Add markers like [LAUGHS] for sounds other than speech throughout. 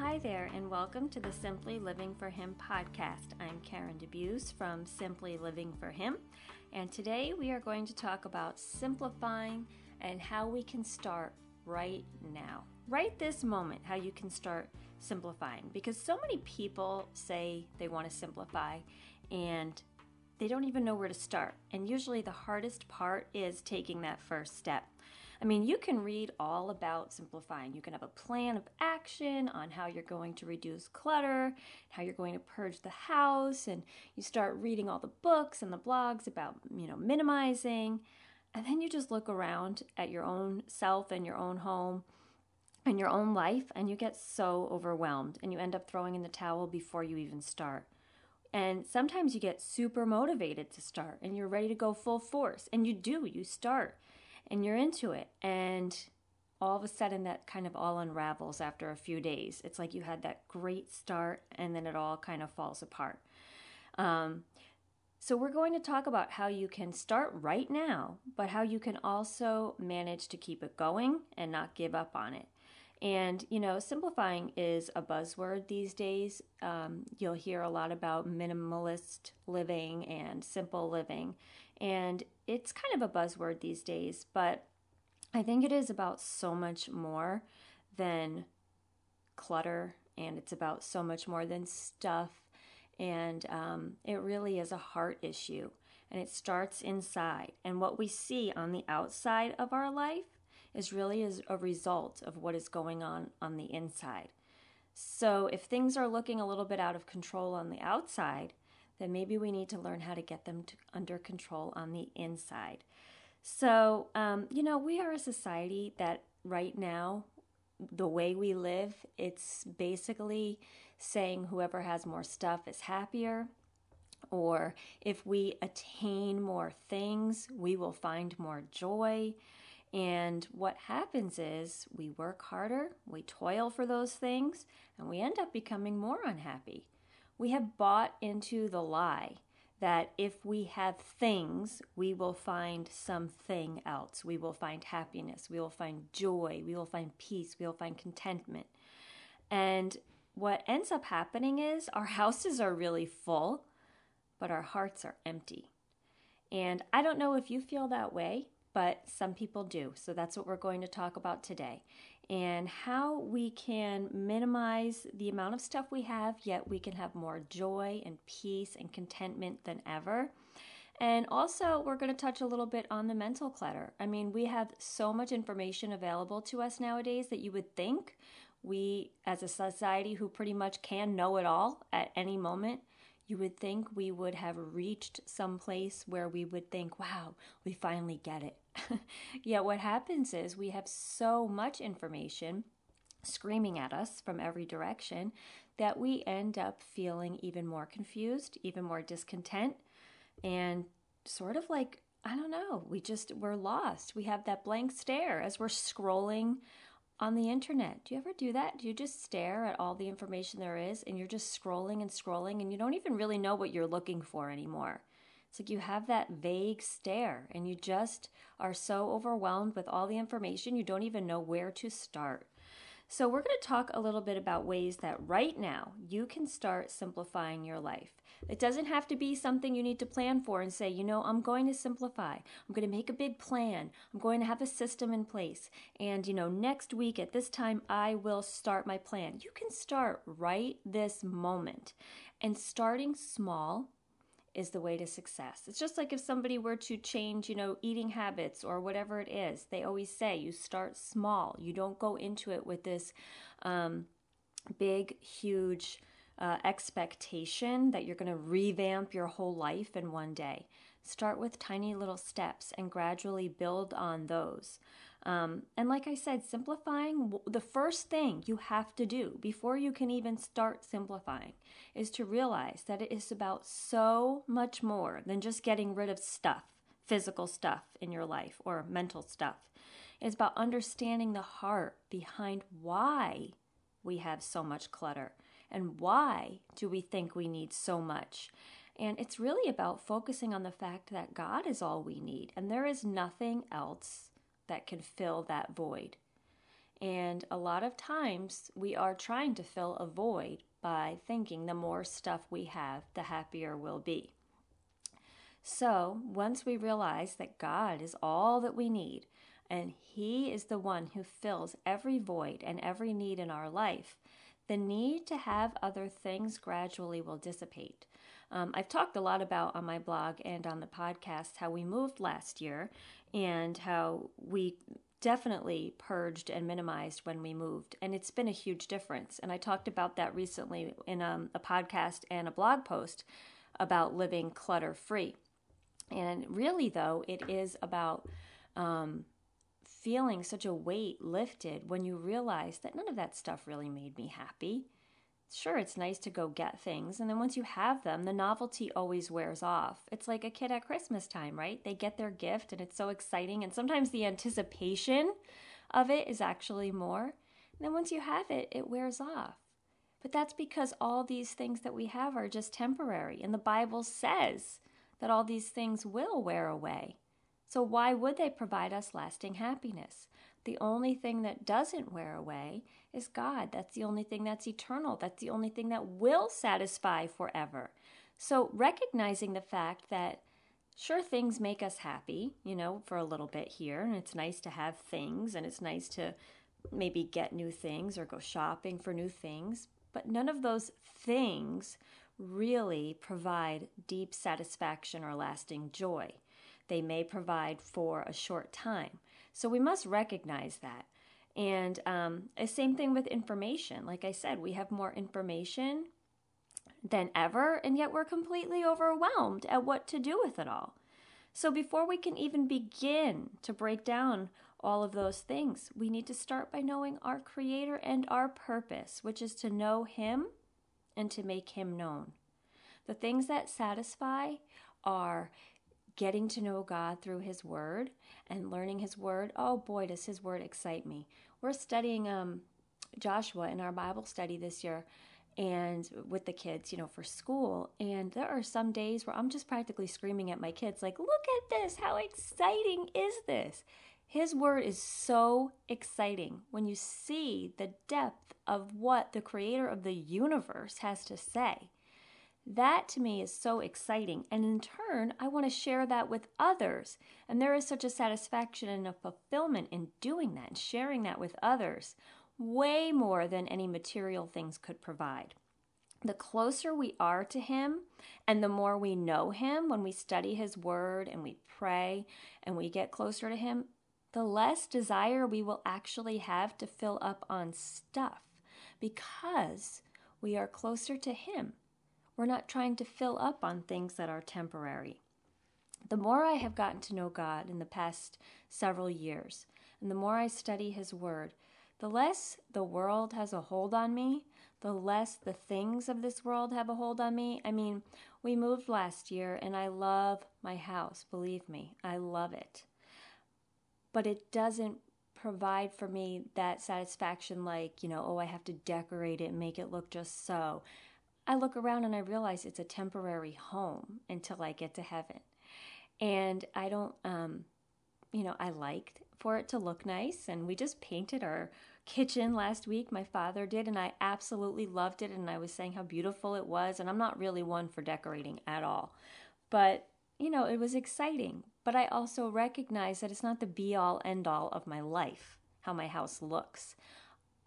Hi there, and welcome to the Simply Living for Him podcast. I'm Karen DeBeus from Simply Living for Him, and today we are going to talk about simplifying and how we can start right now. Right this moment, how you can start simplifying. Because so many people say they want to simplify and they don't even know where to start. And usually the hardest part is taking that first step. I mean, you can read all about simplifying. You can have a plan of action on how you're going to reduce clutter, how you're going to purge the house, and you start reading all the books and the blogs about, you know, minimizing. And then you just look around at your own self and your own home and your own life, and you get so overwhelmed and you end up throwing in the towel before you even start. And sometimes you get super motivated to start and you're ready to go full force. And you do, you start and you're into it. And all of a sudden, that kind of all unravels after a few days. It's like you had that great start, and then it all kind of falls apart. Um, so, we're going to talk about how you can start right now, but how you can also manage to keep it going and not give up on it. And, you know, simplifying is a buzzword these days. Um, you'll hear a lot about minimalist living and simple living. And it's kind of a buzzword these days, but I think it is about so much more than clutter, and it's about so much more than stuff. And um, it really is a heart issue, and it starts inside. And what we see on the outside of our life is really is a result of what is going on on the inside. So if things are looking a little bit out of control on the outside, then maybe we need to learn how to get them to, under control on the inside. So, um, you know, we are a society that right now, the way we live, it's basically saying whoever has more stuff is happier. Or if we attain more things, we will find more joy. And what happens is we work harder, we toil for those things, and we end up becoming more unhappy. We have bought into the lie that if we have things, we will find something else. We will find happiness, we will find joy, we will find peace, we will find contentment. And what ends up happening is our houses are really full, but our hearts are empty. And I don't know if you feel that way, but some people do. So that's what we're going to talk about today and how we can minimize the amount of stuff we have, yet we can have more joy and peace and contentment than ever. And also, we're going to touch a little bit on the mental clutter. I mean, we have so much information available to us nowadays that you would think we, as a society who pretty much can know it all at any moment, you would think we would have reached some place where we would think, wow, we finally get it. [LAUGHS] Yet what happens is we have so much information screaming at us from every direction that we end up feeling even more confused, even more discontent, and sort of like, I don't know, we just, we're lost. We have that blank stare as we're scrolling on the internet. Do you ever do that? Do you just stare at all the information there is and you're just scrolling and scrolling and you don't even really know what you're looking for anymore? It's like you have that vague stare and you just are so overwhelmed with all the information, you don't even know where to start. So, we're going to talk a little bit about ways that right now you can start simplifying your life. It doesn't have to be something you need to plan for and say, you know, I'm going to simplify. I'm going to make a big plan. I'm going to have a system in place. And, you know, next week at this time, I will start my plan. You can start right this moment. And starting small is the way to success. It's just like if somebody were to change, you know, eating habits or whatever it is. They always say you start small. You don't go into it with this um, big, huge uh, expectation that you're going to revamp your whole life in one day. Start with tiny little steps and gradually build on those. Um, and like I said, simplifying, the first thing you have to do before you can even start simplifying is to realize that it is about so much more than just getting rid of stuff, physical stuff in your life or mental stuff. It's about understanding the heart behind why we have so much clutter and why do we think we need so much. And it's really about focusing on the fact that God is all we need and there is nothing else that can fill that void. And a lot of times we are trying to fill a void by thinking the more stuff we have, the happier we'll be. So, once we realize that God is all that we need, and He is the one who fills every void and every need in our life, the need to have other things gradually will dissipate. Um, I've talked a lot about on my blog and on the podcast how we moved last year and how we definitely purged and minimized when we moved. And it's been a huge difference. And I talked about that recently in um, a podcast and a blog post about living clutter free. And really, though, it is about um, feeling such a weight lifted when you realize that none of that stuff really made me happy. Sure, it's nice to go get things, and then once you have them, the novelty always wears off. It's like a kid at Christmas time, right? They get their gift, and it's so exciting, and sometimes the anticipation of it is actually more. And then once you have it, it wears off. But that's because all these things that we have are just temporary, and the Bible says that all these things will wear away. So, why would they provide us lasting happiness? The only thing that doesn't wear away is God. That's the only thing that's eternal. That's the only thing that will satisfy forever. So, recognizing the fact that sure things make us happy, you know, for a little bit here, and it's nice to have things and it's nice to maybe get new things or go shopping for new things, but none of those things really provide deep satisfaction or lasting joy. They may provide for a short time. So we must recognize that. And um, same thing with information. Like I said, we have more information than ever, and yet we're completely overwhelmed at what to do with it all. So before we can even begin to break down all of those things, we need to start by knowing our Creator and our purpose, which is to know Him and to make Him known. The things that satisfy are getting to know God through His Word and learning His Word. Oh boy, does His Word excite me. We're studying um, Joshua in our Bible study this year and with the kids, you know, for school. And there are some days where I'm just practically screaming at my kids, like, look at this. How exciting is this? His word is so exciting when you see the depth of what the creator of the universe has to say. That to me is so exciting. And in turn, I want to share that with others. And there is such a satisfaction and a fulfillment in doing that and sharing that with others, way more than any material things could provide. The closer we are to Him and the more we know Him when we study His Word and we pray and we get closer to Him, the less desire we will actually have to fill up on stuff because we are closer to Him. We're not trying to fill up on things that are temporary. The more I have gotten to know God in the past several years, and the more I study His Word, the less the world has a hold on me, the less the things of this world have a hold on me. I mean, we moved last year, and I love my house, believe me, I love it but it doesn't provide for me that satisfaction like, you know, oh, I have to decorate it and make it look just so. I look around and I realize it's a temporary home until I get to heaven. And I don't, um, you know, I liked for it to look nice. And we just painted our kitchen last week. My father did, and I absolutely loved it. And I was saying how beautiful it was. And I'm not really one for decorating at all. But, you know, it was exciting but I also recognize that it's not the be all end all of my life, how my house looks.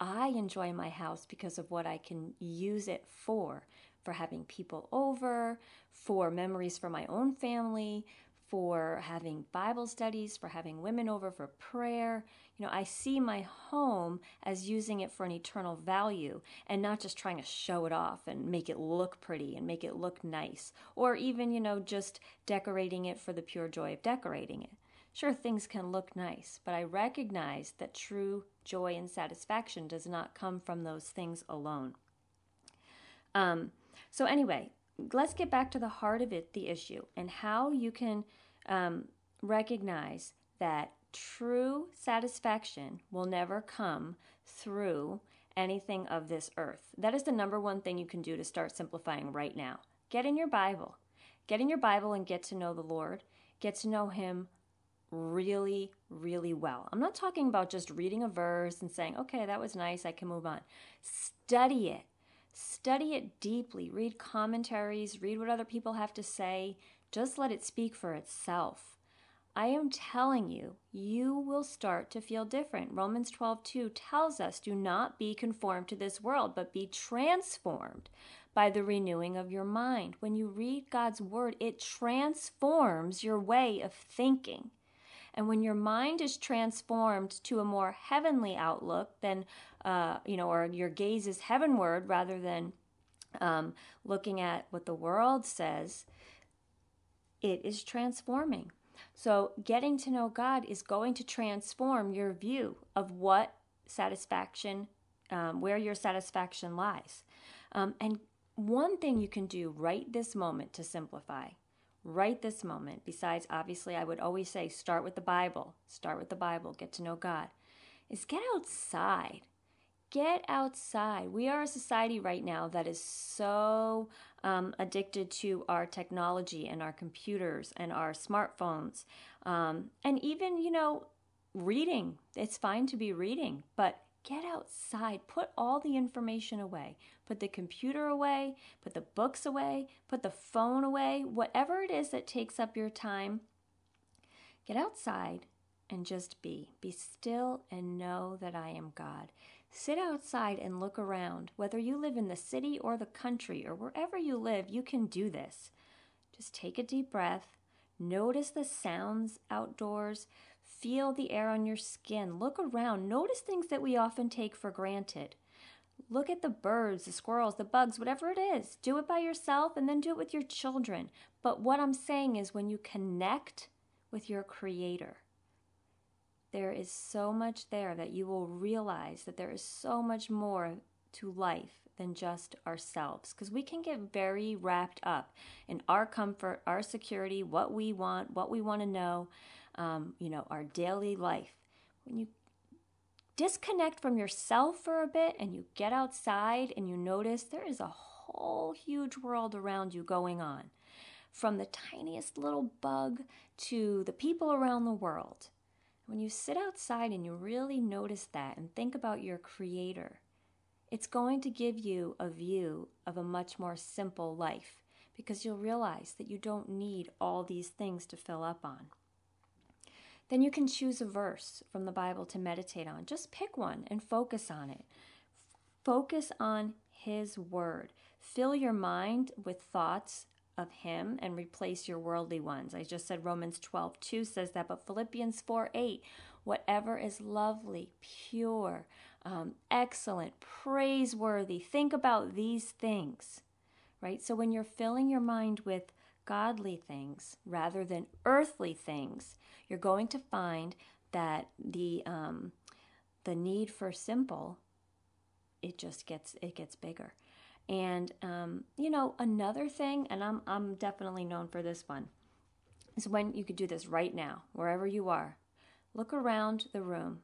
I enjoy my house because of what I can use it for for having people over, for memories for my own family, for having Bible studies, for having women over for prayer. You know, I see my home as using it for an eternal value and not just trying to show it off and make it look pretty and make it look nice, or even, you know, just decorating it for the pure joy of decorating it. Sure, things can look nice, but I recognize that true joy and satisfaction does not come from those things alone. Um, so, anyway, let's get back to the heart of it, the issue, and how you can um, recognize that true satisfaction will never come through anything of this earth. That is the number one thing you can do to start simplifying right now. Get in your Bible. Get in your Bible and get to know the Lord. Get to know Him really, really well. I'm not talking about just reading a verse and saying, okay, that was nice, I can move on. Study it. Study it deeply. Read commentaries, read what other people have to say. Just let it speak for itself. I am telling you, you will start to feel different. Romans 12, 2 tells us, do not be conformed to this world, but be transformed by the renewing of your mind. When you read God's word, it transforms your way of thinking. And when your mind is transformed to a more heavenly outlook, then, uh, you know, or your gaze is heavenward rather than um, looking at what the world says, it is transforming. So, getting to know God is going to transform your view of what satisfaction, um, where your satisfaction lies. Um, and one thing you can do right this moment to simplify, right this moment, besides obviously, I would always say start with the Bible, start with the Bible, get to know God, is get outside. Get outside. We are a society right now that is so um, addicted to our technology and our computers and our smartphones. Um, and even, you know, reading. It's fine to be reading, but get outside. Put all the information away. Put the computer away. Put the books away. Put the phone away. Whatever it is that takes up your time, get outside and just be. Be still and know that I am God. Sit outside and look around. Whether you live in the city or the country or wherever you live, you can do this. Just take a deep breath. Notice the sounds outdoors. Feel the air on your skin. Look around. Notice things that we often take for granted. Look at the birds, the squirrels, the bugs, whatever it is. Do it by yourself and then do it with your children. But what I'm saying is when you connect with your Creator, there is so much there that you will realize that there is so much more to life than just ourselves because we can get very wrapped up in our comfort, our security, what we want, what we want to know, um, you know, our daily life. When you disconnect from yourself for a bit and you get outside and you notice there is a whole huge world around you going on, from the tiniest little bug to the people around the world. When you sit outside and you really notice that and think about your creator, it's going to give you a view of a much more simple life because you'll realize that you don't need all these things to fill up on. Then you can choose a verse from the Bible to meditate on. Just pick one and focus on it. Focus on His Word. Fill your mind with thoughts of him and replace your worldly ones. I just said Romans 12, 2 says that, but Philippians 4, 8, whatever is lovely, pure, um, excellent, praiseworthy, think about these things, right? So when you're filling your mind with godly things rather than earthly things, you're going to find that the um, the need for simple it just gets it gets bigger and um, you know, another thing, and I'm I'm definitely known for this one, is when you could do this right now, wherever you are. Look around the room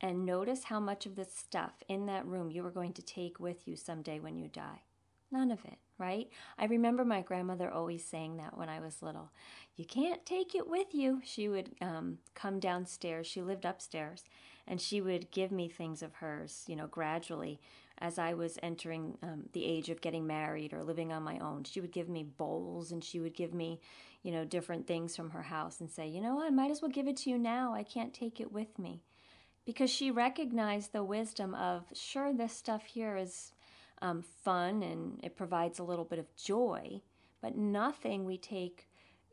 and notice how much of the stuff in that room you are going to take with you someday when you die. None of it, right? I remember my grandmother always saying that when I was little. You can't take it with you. She would um, come downstairs. She lived upstairs, and she would give me things of hers, you know, gradually as I was entering um, the age of getting married or living on my own. She would give me bowls and she would give me, you know, different things from her house and say, you know, I might as well give it to you now. I can't take it with me. Because she recognized the wisdom of, sure, this stuff here is um, fun and it provides a little bit of joy, but nothing we take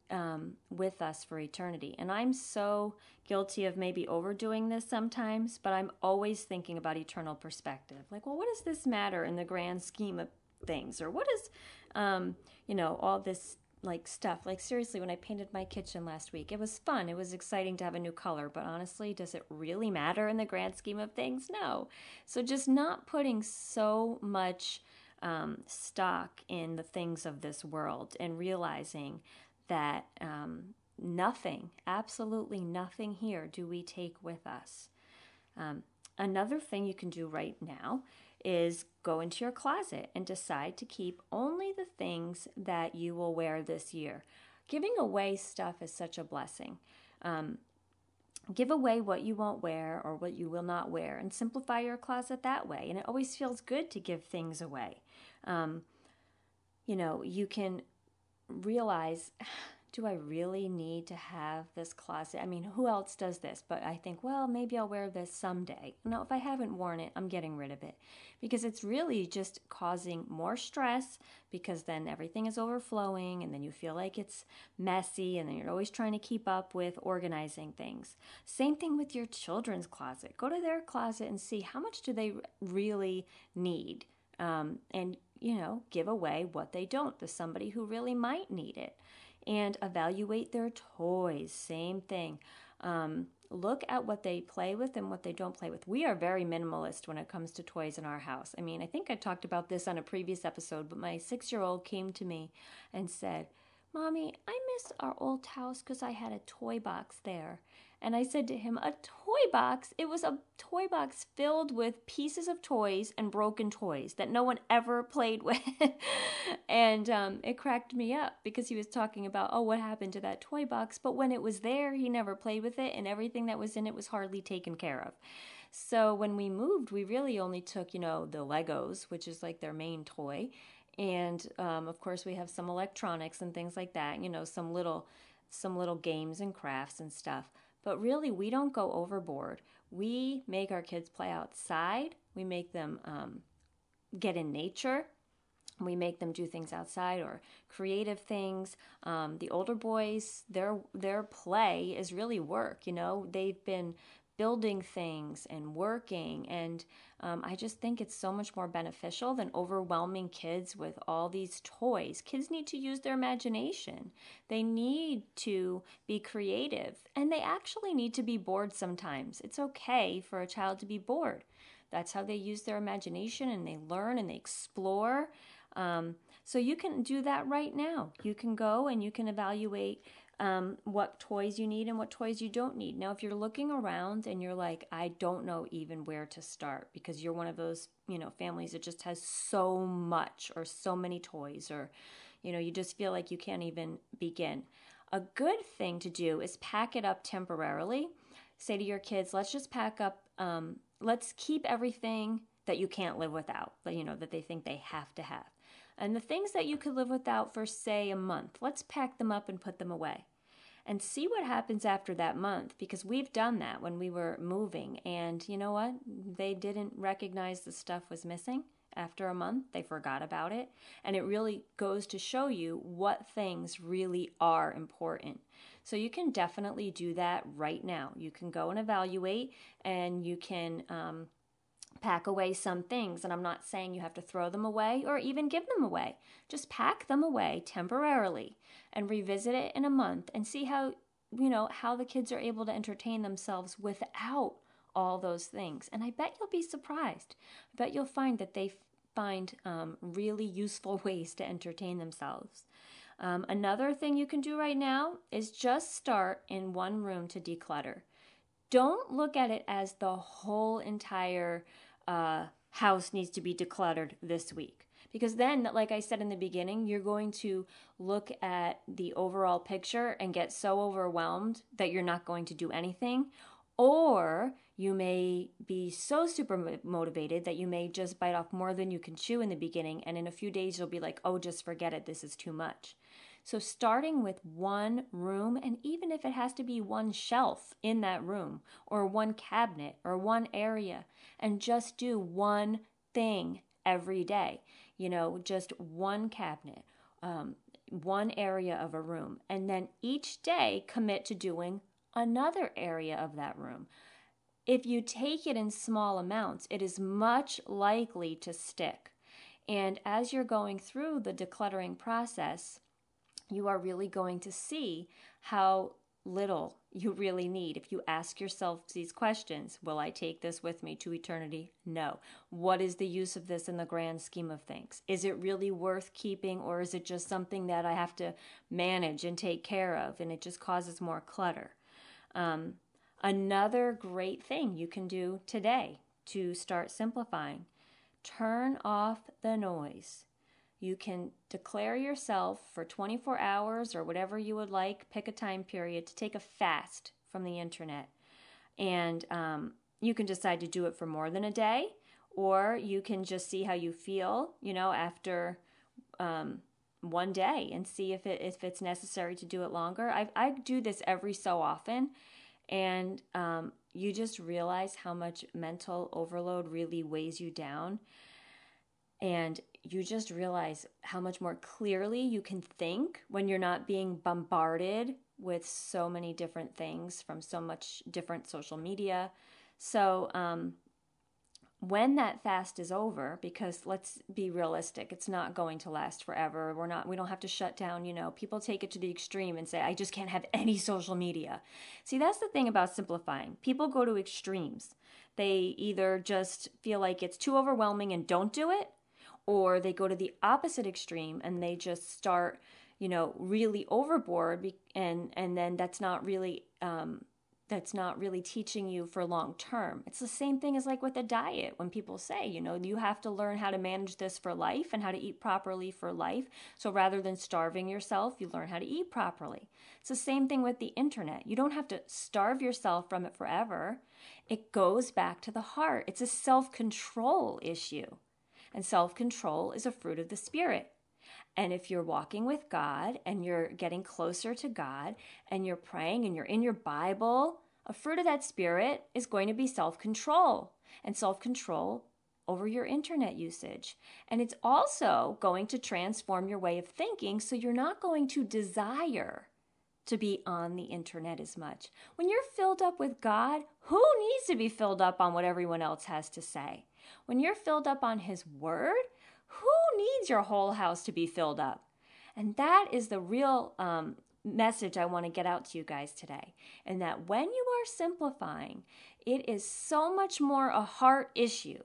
um, with us for eternity. And I'm so guilty of maybe overdoing this sometimes, but I'm always thinking about eternal perspective. Like, well, what does this matter in the grand scheme of things? Or what is, um, you know, all this like stuff. Like seriously, when I painted my kitchen last week, it was fun. It was exciting to have a new color, but honestly, does it really matter in the grand scheme of things? No. So just not putting so much um, stock in the things of this world and realizing that um, nothing, absolutely nothing here do we take with us. Um, another thing you can do right now is go into your closet and decide to keep only the things that you will wear this year. Giving away stuff is such a blessing. Um, give away what you won't wear or what you will not wear and simplify your closet that way. And it always feels good to give things away. Um, you know, you can realize do I really need to have this closet? I mean, who else does this? But I think, well, maybe I'll wear this someday. No, if I haven't worn it, I'm getting rid of it because it's really just causing more stress because then everything is overflowing and then you feel like it's messy and then you're always trying to keep up with organizing things. Same thing with your children's closet. Go to their closet and see how much do they really need. Um, and you know, give away what they don't to somebody who really might need it and evaluate their toys. Same thing. Um, look at what they play with and what they don't play with. We are very minimalist when it comes to toys in our house. I mean, I think I talked about this on a previous episode, but my six year old came to me and said, Mommy, I miss our old house because I had a toy box there. And I said to him, A toy box? It was a toy box filled with pieces of toys and broken toys that no one ever played [LAUGHS] with. and um, it cracked me up because he was talking about, oh, what happened to that toy box? But when it was there, he never played with it, and everything that was in it was hardly taken care of. So when we moved, we really only took, you know, the Legos, which is like their main toy. And um, of course, we have some electronics and things like that, you know, some little some little games and crafts and stuff. But really, we don't go overboard. We make our kids play outside. We make them um, get in nature. We make them do things outside or creative things. Um, the older boys, their their play is really work. You know, they've been building things and working. And um, I just think it's so much more beneficial than overwhelming kids with all these toys. Kids need to use their imagination, they need to be creative, and they actually need to be bored sometimes. It's okay for a child to be bored. That's how they use their imagination and they learn and they explore. Um, so you can do that right now. You can go and you can evaluate um, what toys you need and what toys you don't need. Now, if you're looking around and you're like, I don't know even where to start because you're one of those, you know, families that just has so much or so many toys or, you know, you just feel like you can't even begin. A good thing to do is pack it up temporarily. Say to your kids, let's just pack up, um, let's keep everything that you can't live without, but you know, that they think they have to have. And the things that you could live without for, say, a month, let's pack them up and put them away. And see what happens after that month because we've done that when we were moving. And you know what? They didn't recognize the stuff was missing. After a month they forgot about it. And it really goes to show you what things really are important. So you can definitely do that right now. You can go and evaluate and you can um, pack away some things. And I'm not saying you have to throw them away or even give them away. Just pack them away temporarily and revisit it in a month and see how, you know, how the kids are able to entertain themselves without all those things. And I bet you'll be surprised. I bet you'll find that they find um, really useful [LAUGHS] ways to entertain themselves. Um, another thing you can do right now is just start in one room to declutter. Don't look at it as the whole entire uh, house needs to be decluttered this week. Because then, like I said in the beginning, you're going to look at the overall picture and get so overwhelmed that you're not going to do anything. Or you may be so super motivated that you may just bite off more than you can chew in the beginning. And in a few days, you'll be like, oh, just forget it. This is too much. So, starting with one room, and even if it has to be one shelf in that room, or one cabinet, or one area, and just do one thing every day, you know, just one cabinet, um, one area of a room, and then each day commit to doing another area of that room. If you take it in small amounts, it is much likely to stick. And as you're going through the decluttering process, you are really going to see how little you really need. If you ask yourself these questions, will I take this with me to eternity? No. What is the use of this in the grand scheme of things? Is it really worth keeping or is it just something that I have to manage and take care of and it just causes more clutter? Um, another great thing you can do today to start simplifying turn off the noise. You can declare yourself for 24 hours or whatever you would like, pick a time period to take a fast from the internet. And um, you can decide to do it for more than a day, or you can just see how you feel, you know, after um, one day and see if it if it's necessary to do it longer. I I do this every so often, and um, you just realize how much mental overload really weighs you down, and you just realize how much more clearly you can think when you're not being bombarded with so many different things from so much different social media. So, um, when that fast is over because let's be realistic it's not going to last forever. We're not we don't have to shut down you know people take it to the extreme and say i just can't have any social media. See that's the thing about simplifying. People go to extremes. They either just feel like it's too overwhelming and don't do it or they go to the opposite extreme and they just start you know really overboard and and then that's not really um, that's not really teaching you for long term. It's the same thing as like with a diet when people say, you know, you have to learn how to manage this for life and how to eat properly for life. So rather than starving yourself, you learn how to eat properly. It's the same thing with the internet. You don't have to starve yourself from it forever. It goes back to the heart. It's a self control issue. And self control is a fruit of the Spirit. And if you're walking with God and you're getting closer to God and you're praying and you're in your Bible, a fruit of that spirit is going to be self control and self control over your internet usage. And it's also going to transform your way of thinking so you're not going to desire to be on the internet as much. When you're filled up with God, who needs to be filled up on what everyone else has to say? When you're filled up on His Word, who needs your whole house to be filled up? And that is the real um, message I want to get out to you guys today. And that when you are simplifying, it is so much more a heart issue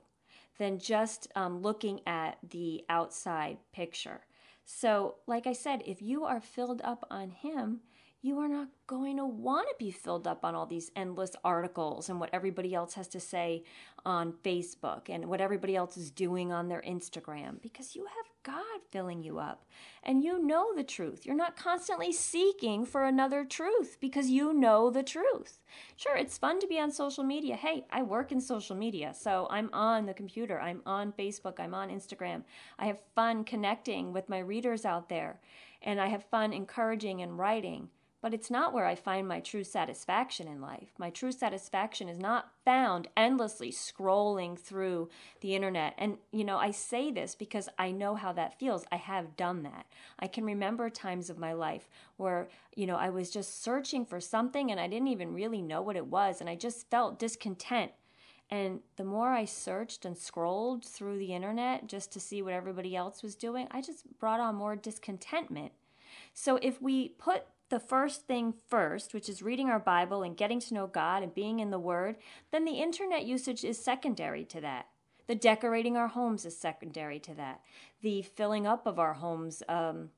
than just um, looking at the outside picture. So, like I said, if you are filled up on Him, you are not going to want to be filled up on all these endless articles and what everybody else has to say on Facebook and what everybody else is doing on their Instagram because you have God filling you up and you know the truth. You're not constantly seeking for another truth because you know the truth. Sure, it's fun to be on social media. Hey, I work in social media, so I'm on the computer, I'm on Facebook, I'm on Instagram. I have fun connecting with my readers out there, and I have fun encouraging and writing. But it's not where I find my true satisfaction in life. My true satisfaction is not found endlessly scrolling through the internet. And, you know, I say this because I know how that feels. I have done that. I can remember times of my life where, you know, I was just searching for something and I didn't even really know what it was. And I just felt discontent. And the more I searched and scrolled through the internet just to see what everybody else was doing, I just brought on more discontentment. So if we put the first thing first, which is reading our Bible and getting to know God and being in the Word, then the internet usage is secondary to that. The decorating our homes is secondary to that. The filling up of our homes um,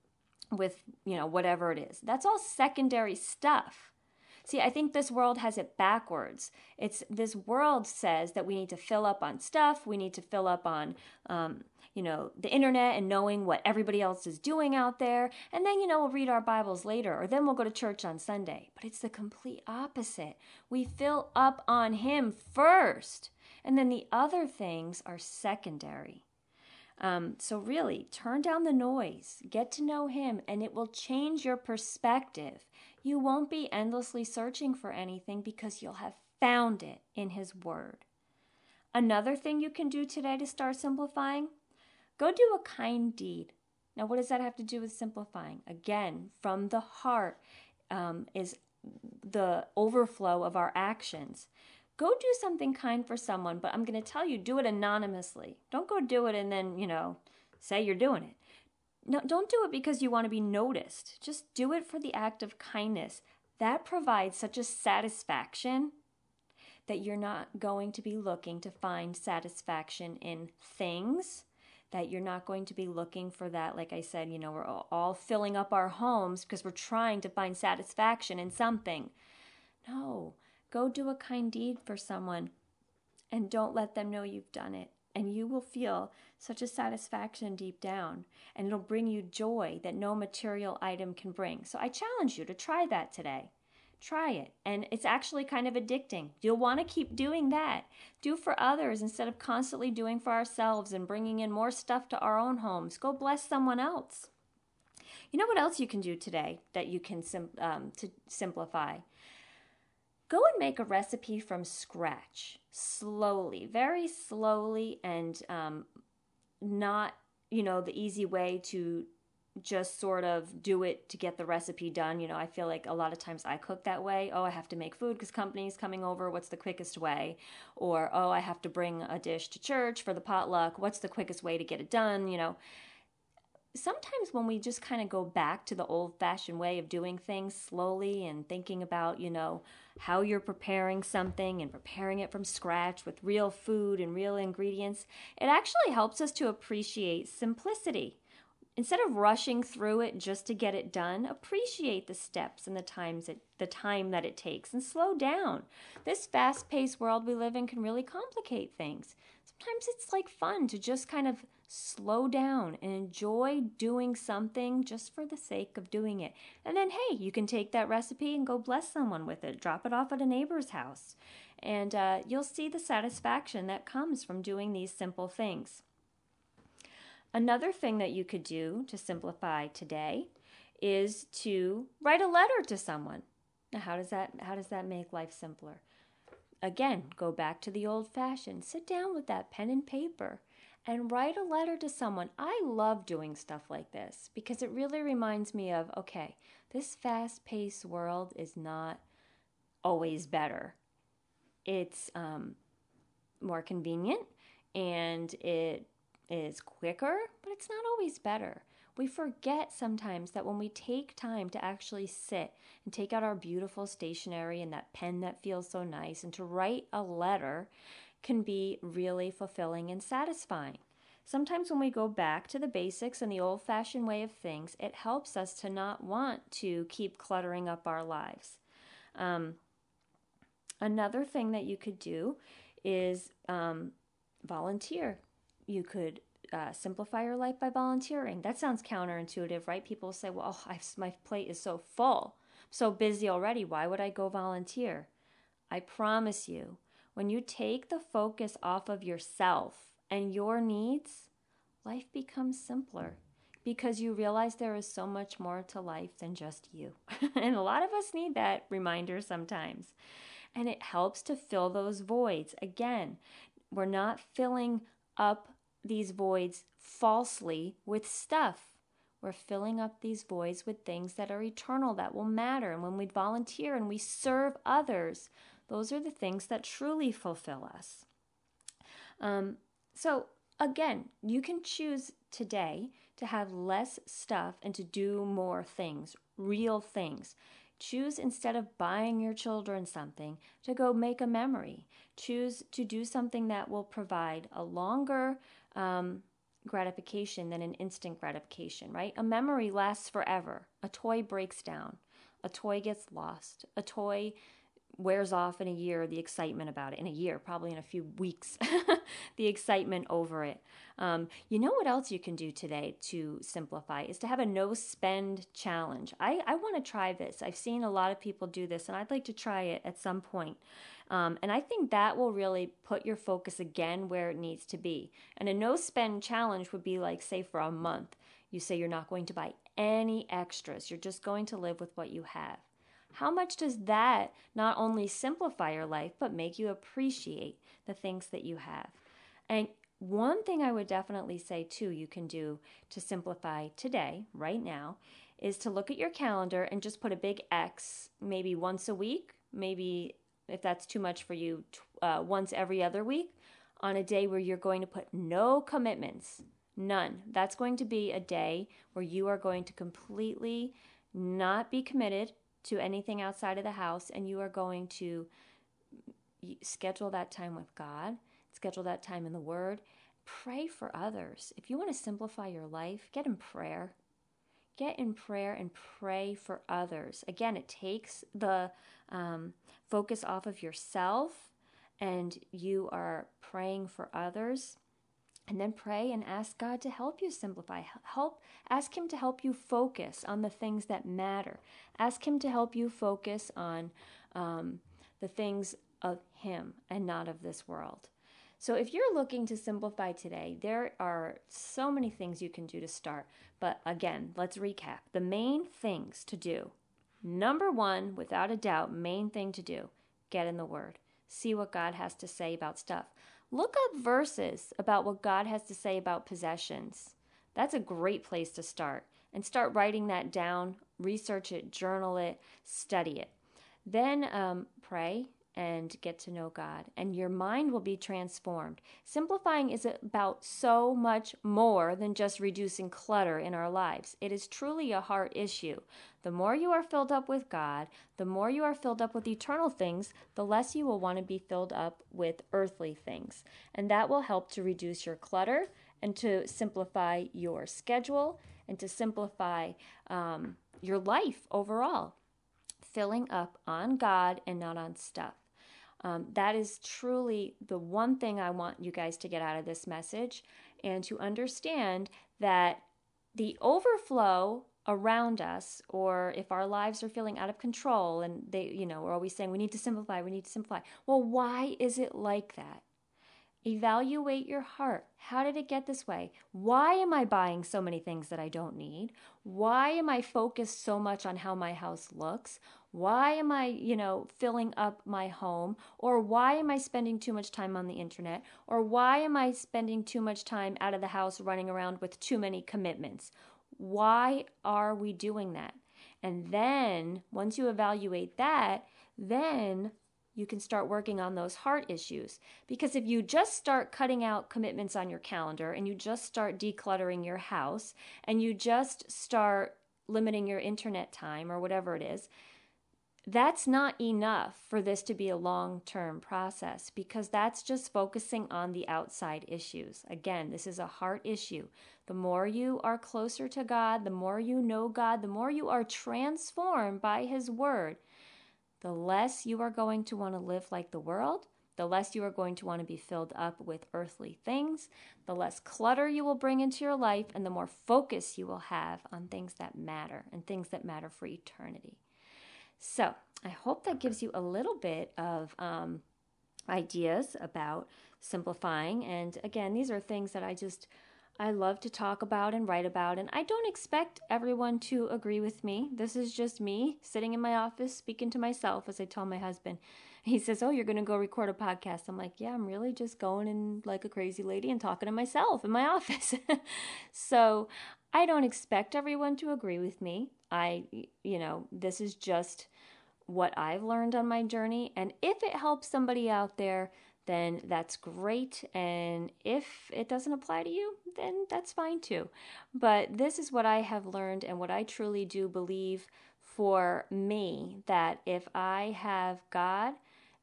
with, you know, whatever it is. That's all secondary stuff. See, I think this world has it backwards. It's this world says that we need to fill up on stuff, we need to fill up on, um, you know, the internet and knowing what everybody else is doing out there, and then you know we'll read our Bibles later, or then we'll go to church on Sunday. But it's the complete opposite. We fill up on Him first, and then the other things are secondary. Um, so, really, turn down the noise, get to know Him, and it will change your perspective. You won't be endlessly searching for anything because you'll have found it in His Word. Another thing you can do today to start simplifying go do a kind deed. Now, what does that have to do with simplifying? Again, from the heart um, is the overflow of our actions. Go do something kind for someone, but I'm going to tell you do it anonymously. Don't go do it and then, you know, say you're doing it. No, don't do it because you want to be noticed. Just do it for the act of kindness. That provides such a satisfaction that you're not going to be looking to find satisfaction in things, that you're not going to be looking for that. Like I said, you know, we're all filling up our homes because we're trying to find satisfaction in something. No, go do a kind deed for someone and don't let them know you've done it and you will feel such a satisfaction deep down, and it'll bring you joy that no material item can bring. So I challenge you to try that today. try it. And it's actually kind of addicting. You'll want to keep doing that. Do for others instead of constantly doing for ourselves and bringing in more stuff to our own homes. Go bless someone else. You know what else you can do today that you can sim- um, to simplify? Go and make a recipe from scratch, slowly, very slowly, and um, not, you know, the easy way to just sort of do it to get the recipe done. You know, I feel like a lot of times I cook that way. Oh, I have to make food because company's coming over. What's the quickest way? Or, oh, I have to bring a dish to church for the potluck. What's the quickest way to get it done? You know, sometimes when we just kind of go back to the old fashioned way of doing things slowly and thinking about, you know, how you're preparing something and preparing it from scratch with real food and real ingredients, it actually helps us to appreciate simplicity Instead of rushing through it just to get it done, appreciate the steps and the times it, the time that it takes and slow down. This fast-paced world we live in can really complicate things. Sometimes it's like fun to just kind of slow down and enjoy doing something just for the sake of doing it. And then, hey, you can take that recipe and go bless someone with it, drop it off at a neighbor's house, and uh, you'll see the satisfaction that comes from doing these simple things. Another thing that you could do to simplify today is to write a letter to someone. Now, how does that how does that make life simpler? Again, go back to the old fashioned. Sit down with that pen and paper and write a letter to someone. I love doing stuff like this because it really reminds me of okay, this fast paced world is not always better. It's um, more convenient and it is quicker, but it's not always better. We forget sometimes that when we take time to actually sit and take out our beautiful stationery and that pen that feels so nice and to write a letter can be really fulfilling and satisfying. Sometimes when we go back to the basics and the old fashioned way of things, it helps us to not want to keep cluttering up our lives. Um, another thing that you could do is um, volunteer you could uh, simplify your life by volunteering. That sounds counterintuitive, right? People say, well, oh, my plate is so full, I'm so busy already. Why would I go volunteer? I promise you, when you take the focus off of yourself and your needs, life becomes simpler because you realize there is so much more to life than just you. [LAUGHS] and a lot of us need that reminder sometimes. And it helps to fill those voids. Again, we're not filling up these voids falsely with stuff. We're filling up these voids with things that are eternal, that will matter. And when we volunteer and we serve others, those are the things that truly fulfill us. Um, so, again, you can choose today to have less stuff and to do more things, real things. Choose instead of buying your children something to go make a memory. Choose to do something that will provide a longer um, gratification than an instant gratification, right? A memory lasts forever. A toy breaks down. A toy gets lost. A toy wears off in a year the excitement about it in a year probably in a few weeks [LAUGHS] the excitement over it. Um, you know what else you can do today to simplify is to have a no spend challenge. I, I want to try this. I've seen a lot of people do this and i'd like to try it at some point. Um, and i think that will really put your focus again where it needs to be. And a no spend challenge would be like say for a month you say you're not going to buy any extras. You're just going to live with what you have how much does that not only simplify your life, but make you appreciate the things that you have? And one thing I would definitely say too, you can do to simplify today, right now, is to look at your calendar and just put a big X maybe once a week, maybe if that's too much for you, uh, once every other week on a day where you're going to put no commitments, none. That's going to be a day where you are going to completely not be committed to anything outside of the house and you are going to schedule that time with God, schedule that time in the Word, pray for others. If you want to simplify your life, get in prayer. Get in prayer and pray for others. Again, it takes the um, focus off of yourself and you are praying for others. And then pray and ask God to help you simplify. Help ask him to help you focus on the things that matter. Ask him to help you focus on um, the things of him and not of this world. So, if you're looking to simplify today, there are so many things you can do to start. But again, let's recap. The main things to do number one, without a doubt, main thing to do get in the Word, see what God has to say about stuff. Look up verses about what God has to say about possessions. That's a great place to start. And start writing that down, research it, journal it, study it. Then um, pray and get to know God, and your mind will be transformed. Simplifying is about so much more than just reducing clutter in our lives. It is truly a heart issue. The more you are filled up with God, the more you are filled up with eternal things, the less you will want to be filled up with earthly things. And that will help to reduce your clutter and to simplify your schedule and to simplify um, your life overall filling up on God and not on stuff. Um, that is truly the one thing I want you guys to get out of this message and to understand that the overflow around us or if our lives are feeling out of control and they you know we're always saying we need to simplify we need to simplify well why is it like that Evaluate your heart. How did it get this way? Why am I buying so many things that I don't need? Why am I focused so much on how my house looks? Why am I, you know, filling up my home? Or why am I spending too much time on the internet? Or why am I spending too much time out of the house running around with too many commitments? Why are we doing that? And then once you evaluate that, then you can start working on those heart issues. Because if you just start cutting out commitments on your calendar and you just start decluttering your house and you just start limiting your internet time or whatever it is, that's not enough for this to be a long term process because that's just focusing on the outside issues. Again, this is a heart issue. The more you are closer to God, the more you know God, the more you are transformed by His Word, the less you are going to want to live like the world, the less you are going to want to be filled up with earthly things, the less clutter you will bring into your life, and the more focus you will have on things that matter and things that matter for eternity. So, I hope that gives you a little bit of um, ideas about simplifying. And again, these are things that I just I love to talk about and write about, and I don't expect everyone to agree with me. This is just me sitting in my office speaking to myself, as I tell my husband. He says, Oh, you're going to go record a podcast. I'm like, Yeah, I'm really just going in like a crazy lady and talking to myself in my [LAUGHS] office. so I don't expect everyone to agree with me. I, you know, this is just what I've learned on my journey. And if it helps somebody out there, then that's great. And if it doesn't apply to you, then that's fine too. But this is what I have learned and what I truly do believe for me that if I have God,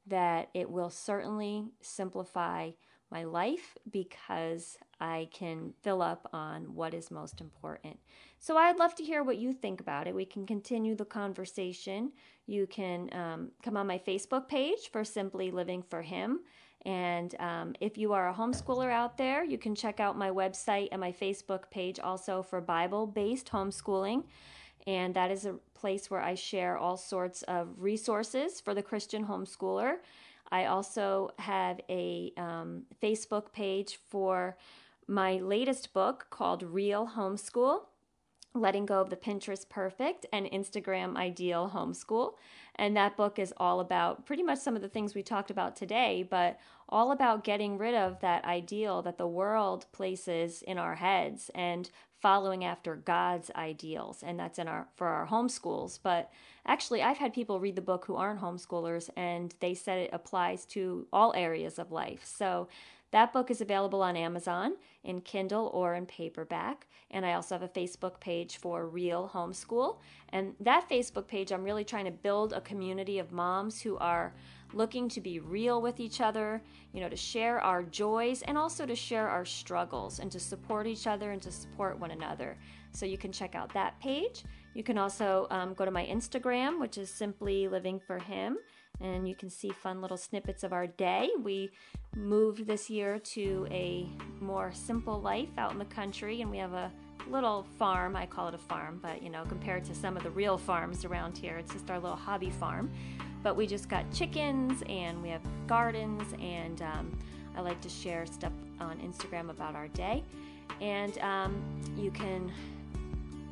that it will certainly simplify my life because I can fill up on what is most important. So I'd love to hear what you think about it. We can continue the conversation. You can um, come on my Facebook page for Simply Living for Him. And um, if you are a homeschooler out there, you can check out my website and my Facebook page also for Bible based homeschooling. And that is a place where I share all sorts of resources for the Christian homeschooler. I also have a um, Facebook page for my latest book called Real Homeschool Letting Go of the Pinterest Perfect and Instagram Ideal Homeschool. And that book is all about pretty much some of the things we talked about today, but all about getting rid of that ideal that the world places in our heads and following after God's ideals. And that's in our for our homeschools. But actually I've had people read the book who aren't homeschoolers and they said it applies to all areas of life. So that book is available on Amazon in Kindle or in paperback. And I also have a Facebook page for Real Homeschool. And that Facebook page, I'm really trying to build a community of moms who are looking to be real with each other, you know, to share our joys and also to share our struggles and to support each other and to support one another. So you can check out that page. You can also um, go to my Instagram, which is simply living for him, and you can see fun little snippets of our day. We moved this year to a more simple life out in the country, and we have a little farm. I call it a farm, but you know, compared to some of the real farms around here, it's just our little hobby farm. But we just got chickens and we have gardens, and um, I like to share stuff on Instagram about our day. And um, you can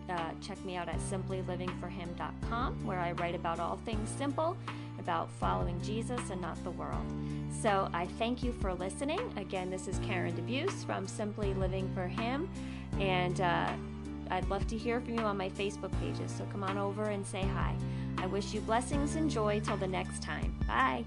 uh, check me out at simplylivingforhim.com, where I write about all things simple, about following Jesus and not the world. So I thank you for listening. Again, this is Karen DeBeus from Simply Living for Him, and uh, I'd love to hear from you on my Facebook pages. So come on over and say hi. I wish you blessings and joy till the next time. Bye.